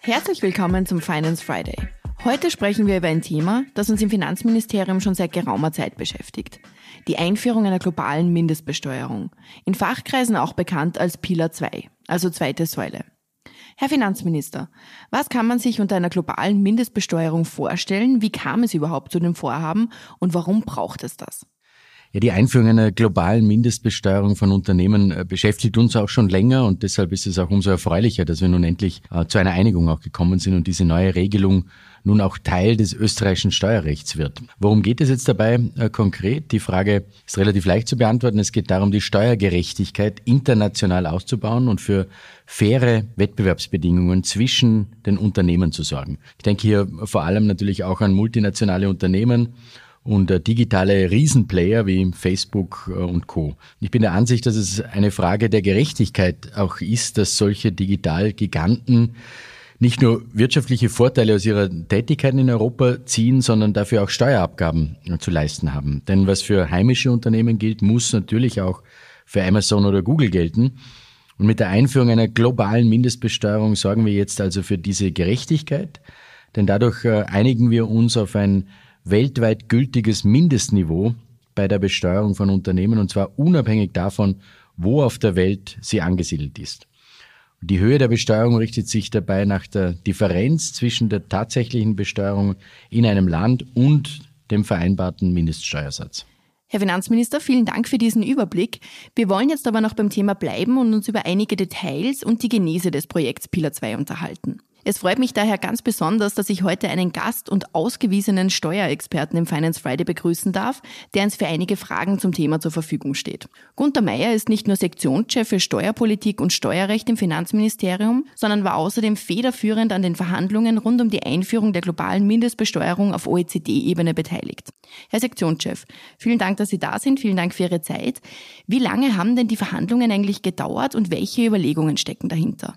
Herzlich willkommen zum Finance Friday. Heute sprechen wir über ein Thema, das uns im Finanzministerium schon seit geraumer Zeit beschäftigt. Die Einführung einer globalen Mindestbesteuerung. In Fachkreisen auch bekannt als Pillar 2, also zweite Säule. Herr Finanzminister, was kann man sich unter einer globalen Mindestbesteuerung vorstellen? Wie kam es überhaupt zu dem Vorhaben und warum braucht es das? Ja, die Einführung einer globalen Mindestbesteuerung von Unternehmen äh, beschäftigt uns auch schon länger und deshalb ist es auch umso erfreulicher, dass wir nun endlich äh, zu einer Einigung auch gekommen sind und diese neue Regelung nun auch Teil des österreichischen Steuerrechts wird. Worum geht es jetzt dabei äh, konkret? Die Frage ist relativ leicht zu beantworten. Es geht darum, die Steuergerechtigkeit international auszubauen und für faire Wettbewerbsbedingungen zwischen den Unternehmen zu sorgen. Ich denke hier vor allem natürlich auch an multinationale Unternehmen und äh, digitale Riesenplayer wie Facebook äh, und Co. Ich bin der Ansicht, dass es eine Frage der Gerechtigkeit auch ist, dass solche Digitalgiganten nicht nur wirtschaftliche Vorteile aus ihrer Tätigkeiten in Europa ziehen, sondern dafür auch Steuerabgaben zu leisten haben. Denn was für heimische Unternehmen gilt, muss natürlich auch für Amazon oder Google gelten. Und mit der Einführung einer globalen Mindestbesteuerung sorgen wir jetzt also für diese Gerechtigkeit, denn dadurch äh, einigen wir uns auf ein weltweit gültiges Mindestniveau bei der Besteuerung von Unternehmen und zwar unabhängig davon, wo auf der Welt sie angesiedelt ist. Die Höhe der Besteuerung richtet sich dabei nach der Differenz zwischen der tatsächlichen Besteuerung in einem Land und dem vereinbarten Mindeststeuersatz. Herr Finanzminister, vielen Dank für diesen Überblick. Wir wollen jetzt aber noch beim Thema bleiben und uns über einige Details und die Genese des Projekts Pillar 2 unterhalten. Es freut mich daher ganz besonders, dass ich heute einen Gast und ausgewiesenen Steuerexperten im Finance Friday begrüßen darf, der uns für einige Fragen zum Thema zur Verfügung steht. Gunther Meyer ist nicht nur Sektionschef für Steuerpolitik und Steuerrecht im Finanzministerium, sondern war außerdem federführend an den Verhandlungen rund um die Einführung der globalen Mindestbesteuerung auf OECD-Ebene beteiligt. Herr Sektionschef, vielen Dank, dass Sie da sind. Vielen Dank für Ihre Zeit. Wie lange haben denn die Verhandlungen eigentlich gedauert und welche Überlegungen stecken dahinter?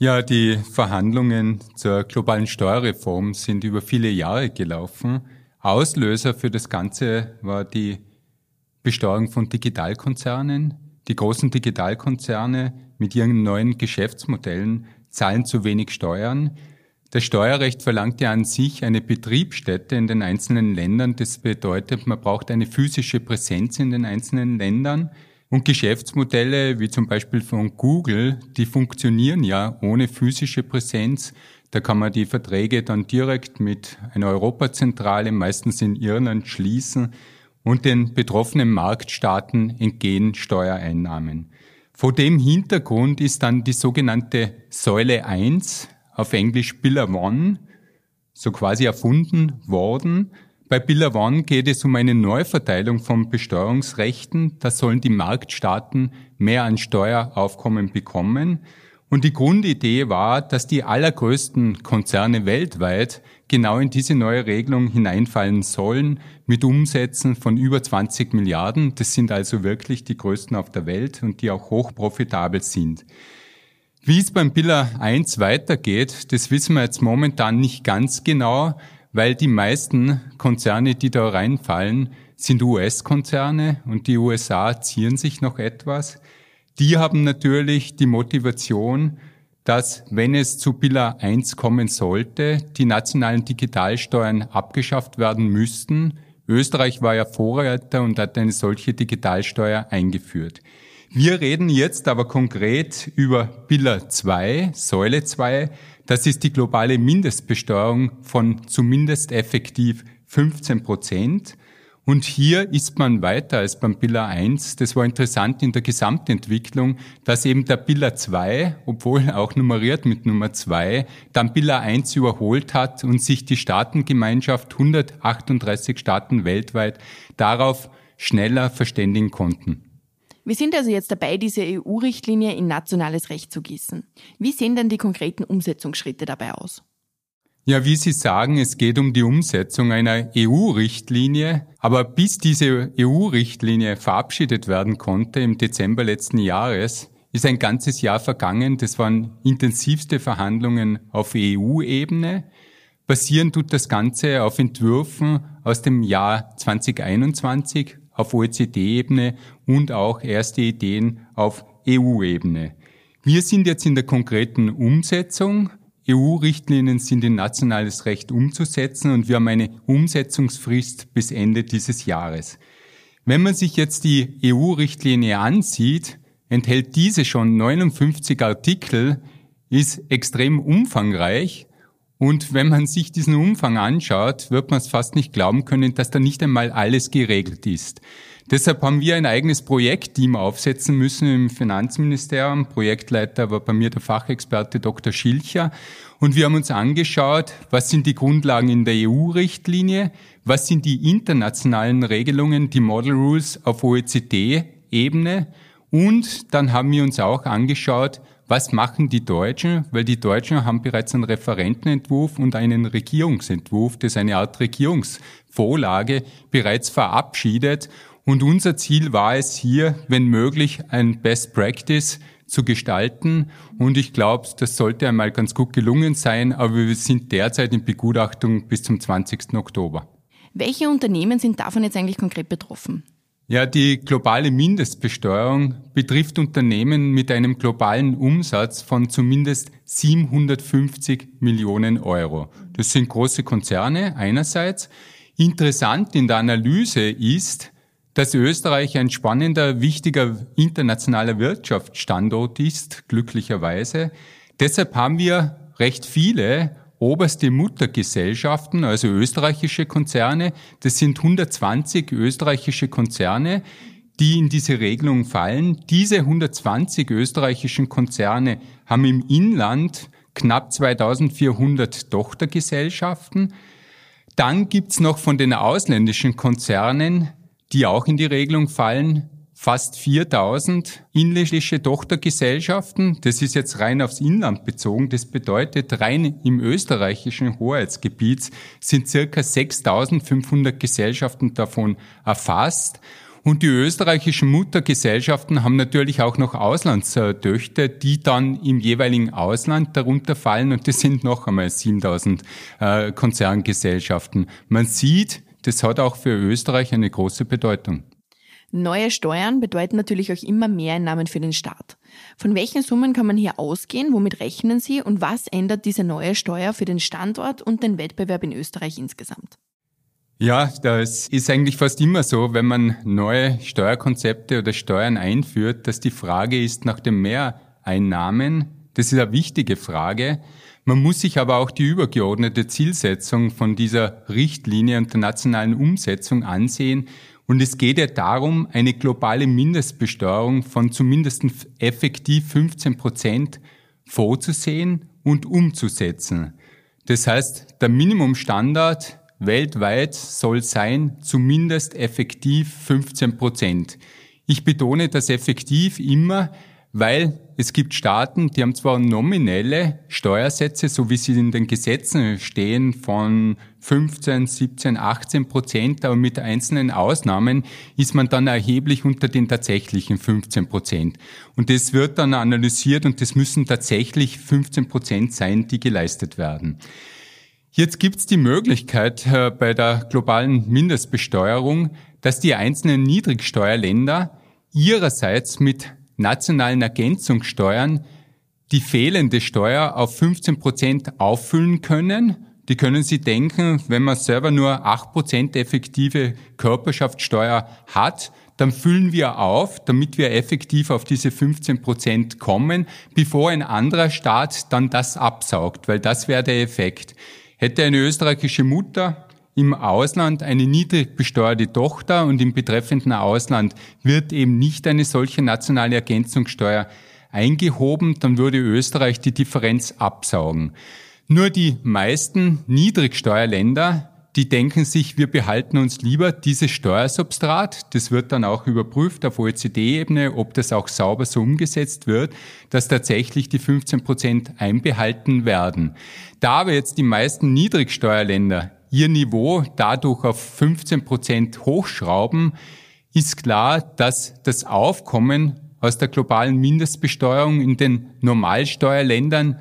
Ja, die Verhandlungen zur globalen Steuerreform sind über viele Jahre gelaufen. Auslöser für das Ganze war die Besteuerung von Digitalkonzernen. Die großen Digitalkonzerne mit ihren neuen Geschäftsmodellen zahlen zu wenig Steuern. Das Steuerrecht verlangt ja an sich eine Betriebsstätte in den einzelnen Ländern. Das bedeutet, man braucht eine physische Präsenz in den einzelnen Ländern. Und Geschäftsmodelle wie zum Beispiel von Google, die funktionieren ja ohne physische Präsenz. Da kann man die Verträge dann direkt mit einer Europazentrale, meistens in Irland, schließen und den betroffenen Marktstaaten entgehen Steuereinnahmen. Vor dem Hintergrund ist dann die sogenannte Säule 1, auf Englisch Pillar One, so quasi erfunden worden. Bei Pillar One geht es um eine Neuverteilung von Besteuerungsrechten. Da sollen die Marktstaaten mehr an Steueraufkommen bekommen. Und die Grundidee war, dass die allergrößten Konzerne weltweit genau in diese neue Regelung hineinfallen sollen, mit Umsätzen von über 20 Milliarden. Das sind also wirklich die größten auf der Welt und die auch hochprofitabel sind. Wie es beim Pillar 1 weitergeht, das wissen wir jetzt momentan nicht ganz genau weil die meisten Konzerne, die da reinfallen, sind US-Konzerne und die USA zieren sich noch etwas. Die haben natürlich die Motivation, dass, wenn es zu Pillar 1 kommen sollte, die nationalen Digitalsteuern abgeschafft werden müssten. Österreich war ja Vorreiter und hat eine solche Digitalsteuer eingeführt. Wir reden jetzt aber konkret über Pillar 2, Säule 2, das ist die globale Mindestbesteuerung von zumindest effektiv 15 Prozent. Und hier ist man weiter als beim Pillar 1. Das war interessant in der Gesamtentwicklung, dass eben der Pillar 2, obwohl auch nummeriert mit Nummer 2, dann Pillar 1 überholt hat und sich die Staatengemeinschaft 138 Staaten weltweit darauf schneller verständigen konnten. Wir sind also jetzt dabei, diese EU-Richtlinie in nationales Recht zu gießen. Wie sehen denn die konkreten Umsetzungsschritte dabei aus? Ja, wie Sie sagen, es geht um die Umsetzung einer EU-Richtlinie. Aber bis diese EU-Richtlinie verabschiedet werden konnte im Dezember letzten Jahres, ist ein ganzes Jahr vergangen. Das waren intensivste Verhandlungen auf EU-Ebene. Basieren tut das Ganze auf Entwürfen aus dem Jahr 2021, auf OECD-Ebene und auch erste Ideen auf EU-Ebene. Wir sind jetzt in der konkreten Umsetzung. EU-Richtlinien sind in nationales Recht umzusetzen und wir haben eine Umsetzungsfrist bis Ende dieses Jahres. Wenn man sich jetzt die EU-Richtlinie ansieht, enthält diese schon 59 Artikel, ist extrem umfangreich und wenn man sich diesen Umfang anschaut, wird man es fast nicht glauben können, dass da nicht einmal alles geregelt ist. Deshalb haben wir ein eigenes Projektteam aufsetzen müssen im Finanzministerium. Projektleiter war bei mir der Fachexperte Dr. Schilcher. Und wir haben uns angeschaut, was sind die Grundlagen in der EU-Richtlinie, was sind die internationalen Regelungen, die Model Rules auf OECD-Ebene. Und dann haben wir uns auch angeschaut, was machen die Deutschen? Weil die Deutschen haben bereits einen Referentenentwurf und einen Regierungsentwurf, das ist eine Art Regierungsvorlage, bereits verabschiedet. Und unser Ziel war es hier, wenn möglich, ein Best Practice zu gestalten. Und ich glaube, das sollte einmal ganz gut gelungen sein, aber wir sind derzeit in Begutachtung bis zum 20. Oktober. Welche Unternehmen sind davon jetzt eigentlich konkret betroffen? Ja, die globale Mindestbesteuerung betrifft Unternehmen mit einem globalen Umsatz von zumindest 750 Millionen Euro. Das sind große Konzerne einerseits. Interessant in der Analyse ist, dass Österreich ein spannender, wichtiger internationaler Wirtschaftsstandort ist, glücklicherweise. Deshalb haben wir recht viele oberste Muttergesellschaften, also österreichische Konzerne. Das sind 120 österreichische Konzerne, die in diese Regelung fallen. Diese 120 österreichischen Konzerne haben im Inland knapp 2400 Tochtergesellschaften. Dann gibt's noch von den ausländischen Konzernen die auch in die Regelung fallen, fast 4000 inländische Tochtergesellschaften. Das ist jetzt rein aufs Inland bezogen. Das bedeutet, rein im österreichischen Hoheitsgebiet sind circa 6500 Gesellschaften davon erfasst. Und die österreichischen Muttergesellschaften haben natürlich auch noch Auslandstöchter, die dann im jeweiligen Ausland darunter fallen. Und das sind noch einmal 7000 äh, Konzerngesellschaften. Man sieht, das hat auch für Österreich eine große Bedeutung. Neue Steuern bedeuten natürlich auch immer mehr Einnahmen für den Staat. Von welchen Summen kann man hier ausgehen? Womit rechnen Sie? Und was ändert diese neue Steuer für den Standort und den Wettbewerb in Österreich insgesamt? Ja, das ist eigentlich fast immer so, wenn man neue Steuerkonzepte oder Steuern einführt, dass die Frage ist nach den Mehreinnahmen. Das ist eine wichtige Frage. Man muss sich aber auch die übergeordnete Zielsetzung von dieser Richtlinie und der nationalen Umsetzung ansehen. Und es geht ja darum, eine globale Mindestbesteuerung von zumindest effektiv 15 Prozent vorzusehen und umzusetzen. Das heißt, der Minimumstandard weltweit soll sein zumindest effektiv 15 Prozent. Ich betone das effektiv immer, weil es gibt Staaten, die haben zwar nominelle Steuersätze, so wie sie in den Gesetzen stehen, von 15, 17, 18 Prozent, aber mit einzelnen Ausnahmen ist man dann erheblich unter den tatsächlichen 15 Prozent. Und das wird dann analysiert und das müssen tatsächlich 15 Prozent sein, die geleistet werden. Jetzt gibt es die Möglichkeit äh, bei der globalen Mindestbesteuerung, dass die einzelnen Niedrigsteuerländer ihrerseits mit nationalen Ergänzungssteuern die fehlende Steuer auf 15 Prozent auffüllen können. Die können Sie denken, wenn man selber nur 8 Prozent effektive Körperschaftssteuer hat, dann füllen wir auf, damit wir effektiv auf diese 15 Prozent kommen, bevor ein anderer Staat dann das absaugt, weil das wäre der Effekt. Hätte eine österreichische Mutter im Ausland eine niedrig besteuerte Tochter und im betreffenden Ausland wird eben nicht eine solche nationale Ergänzungssteuer eingehoben, dann würde Österreich die Differenz absaugen. Nur die meisten Niedrigsteuerländer, die denken sich, wir behalten uns lieber dieses Steuersubstrat. Das wird dann auch überprüft auf OECD-Ebene, ob das auch sauber so umgesetzt wird, dass tatsächlich die 15 Prozent einbehalten werden. Da aber jetzt die meisten Niedrigsteuerländer ihr Niveau dadurch auf 15 Prozent hochschrauben, ist klar, dass das Aufkommen aus der globalen Mindestbesteuerung in den Normalsteuerländern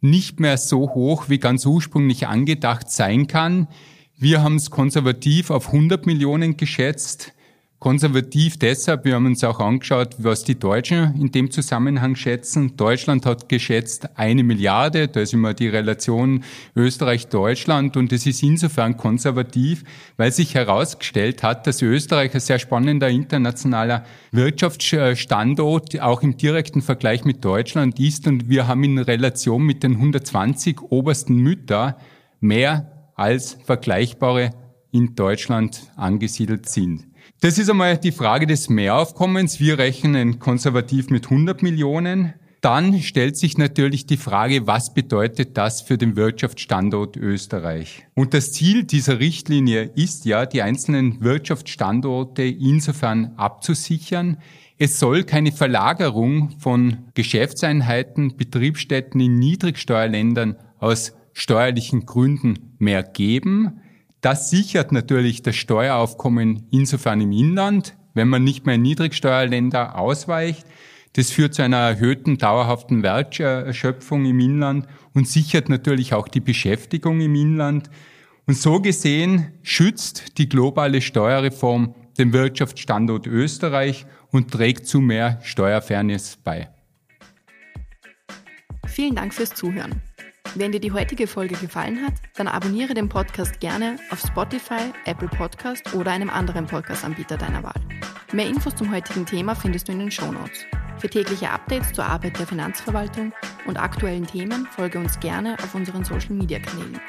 nicht mehr so hoch wie ganz ursprünglich angedacht sein kann. Wir haben es konservativ auf 100 Millionen geschätzt. Konservativ deshalb, wir haben uns auch angeschaut, was die Deutschen in dem Zusammenhang schätzen. Deutschland hat geschätzt eine Milliarde, da ist immer die Relation Österreich-Deutschland und es ist insofern konservativ, weil sich herausgestellt hat, dass Österreich ein sehr spannender internationaler Wirtschaftsstandort auch im direkten Vergleich mit Deutschland ist und wir haben in Relation mit den 120 obersten Mütter mehr als vergleichbare in Deutschland angesiedelt sind. Das ist einmal die Frage des Mehraufkommens. Wir rechnen konservativ mit 100 Millionen. Dann stellt sich natürlich die Frage, was bedeutet das für den Wirtschaftsstandort Österreich? Und das Ziel dieser Richtlinie ist ja, die einzelnen Wirtschaftsstandorte insofern abzusichern. Es soll keine Verlagerung von Geschäftseinheiten, Betriebsstätten in Niedrigsteuerländern aus steuerlichen Gründen mehr geben. Das sichert natürlich das Steueraufkommen insofern im Inland, wenn man nicht mehr in Niedrigsteuerländer ausweicht. Das führt zu einer erhöhten dauerhaften Wertschöpfung im Inland und sichert natürlich auch die Beschäftigung im Inland. Und so gesehen schützt die globale Steuerreform den Wirtschaftsstandort Österreich und trägt zu mehr Steuerfairness bei. Vielen Dank fürs Zuhören. Wenn dir die heutige Folge gefallen hat, dann abonniere den Podcast gerne auf Spotify, Apple Podcast oder einem anderen Podcast-Anbieter deiner Wahl. Mehr Infos zum heutigen Thema findest du in den Show Notes. Für tägliche Updates zur Arbeit der Finanzverwaltung und aktuellen Themen folge uns gerne auf unseren Social-Media-Kanälen.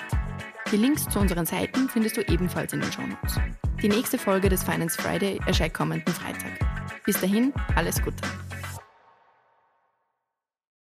Die Links zu unseren Seiten findest du ebenfalls in den Show Notes. Die nächste Folge des Finance Friday erscheint kommenden Freitag. Bis dahin, alles Gute.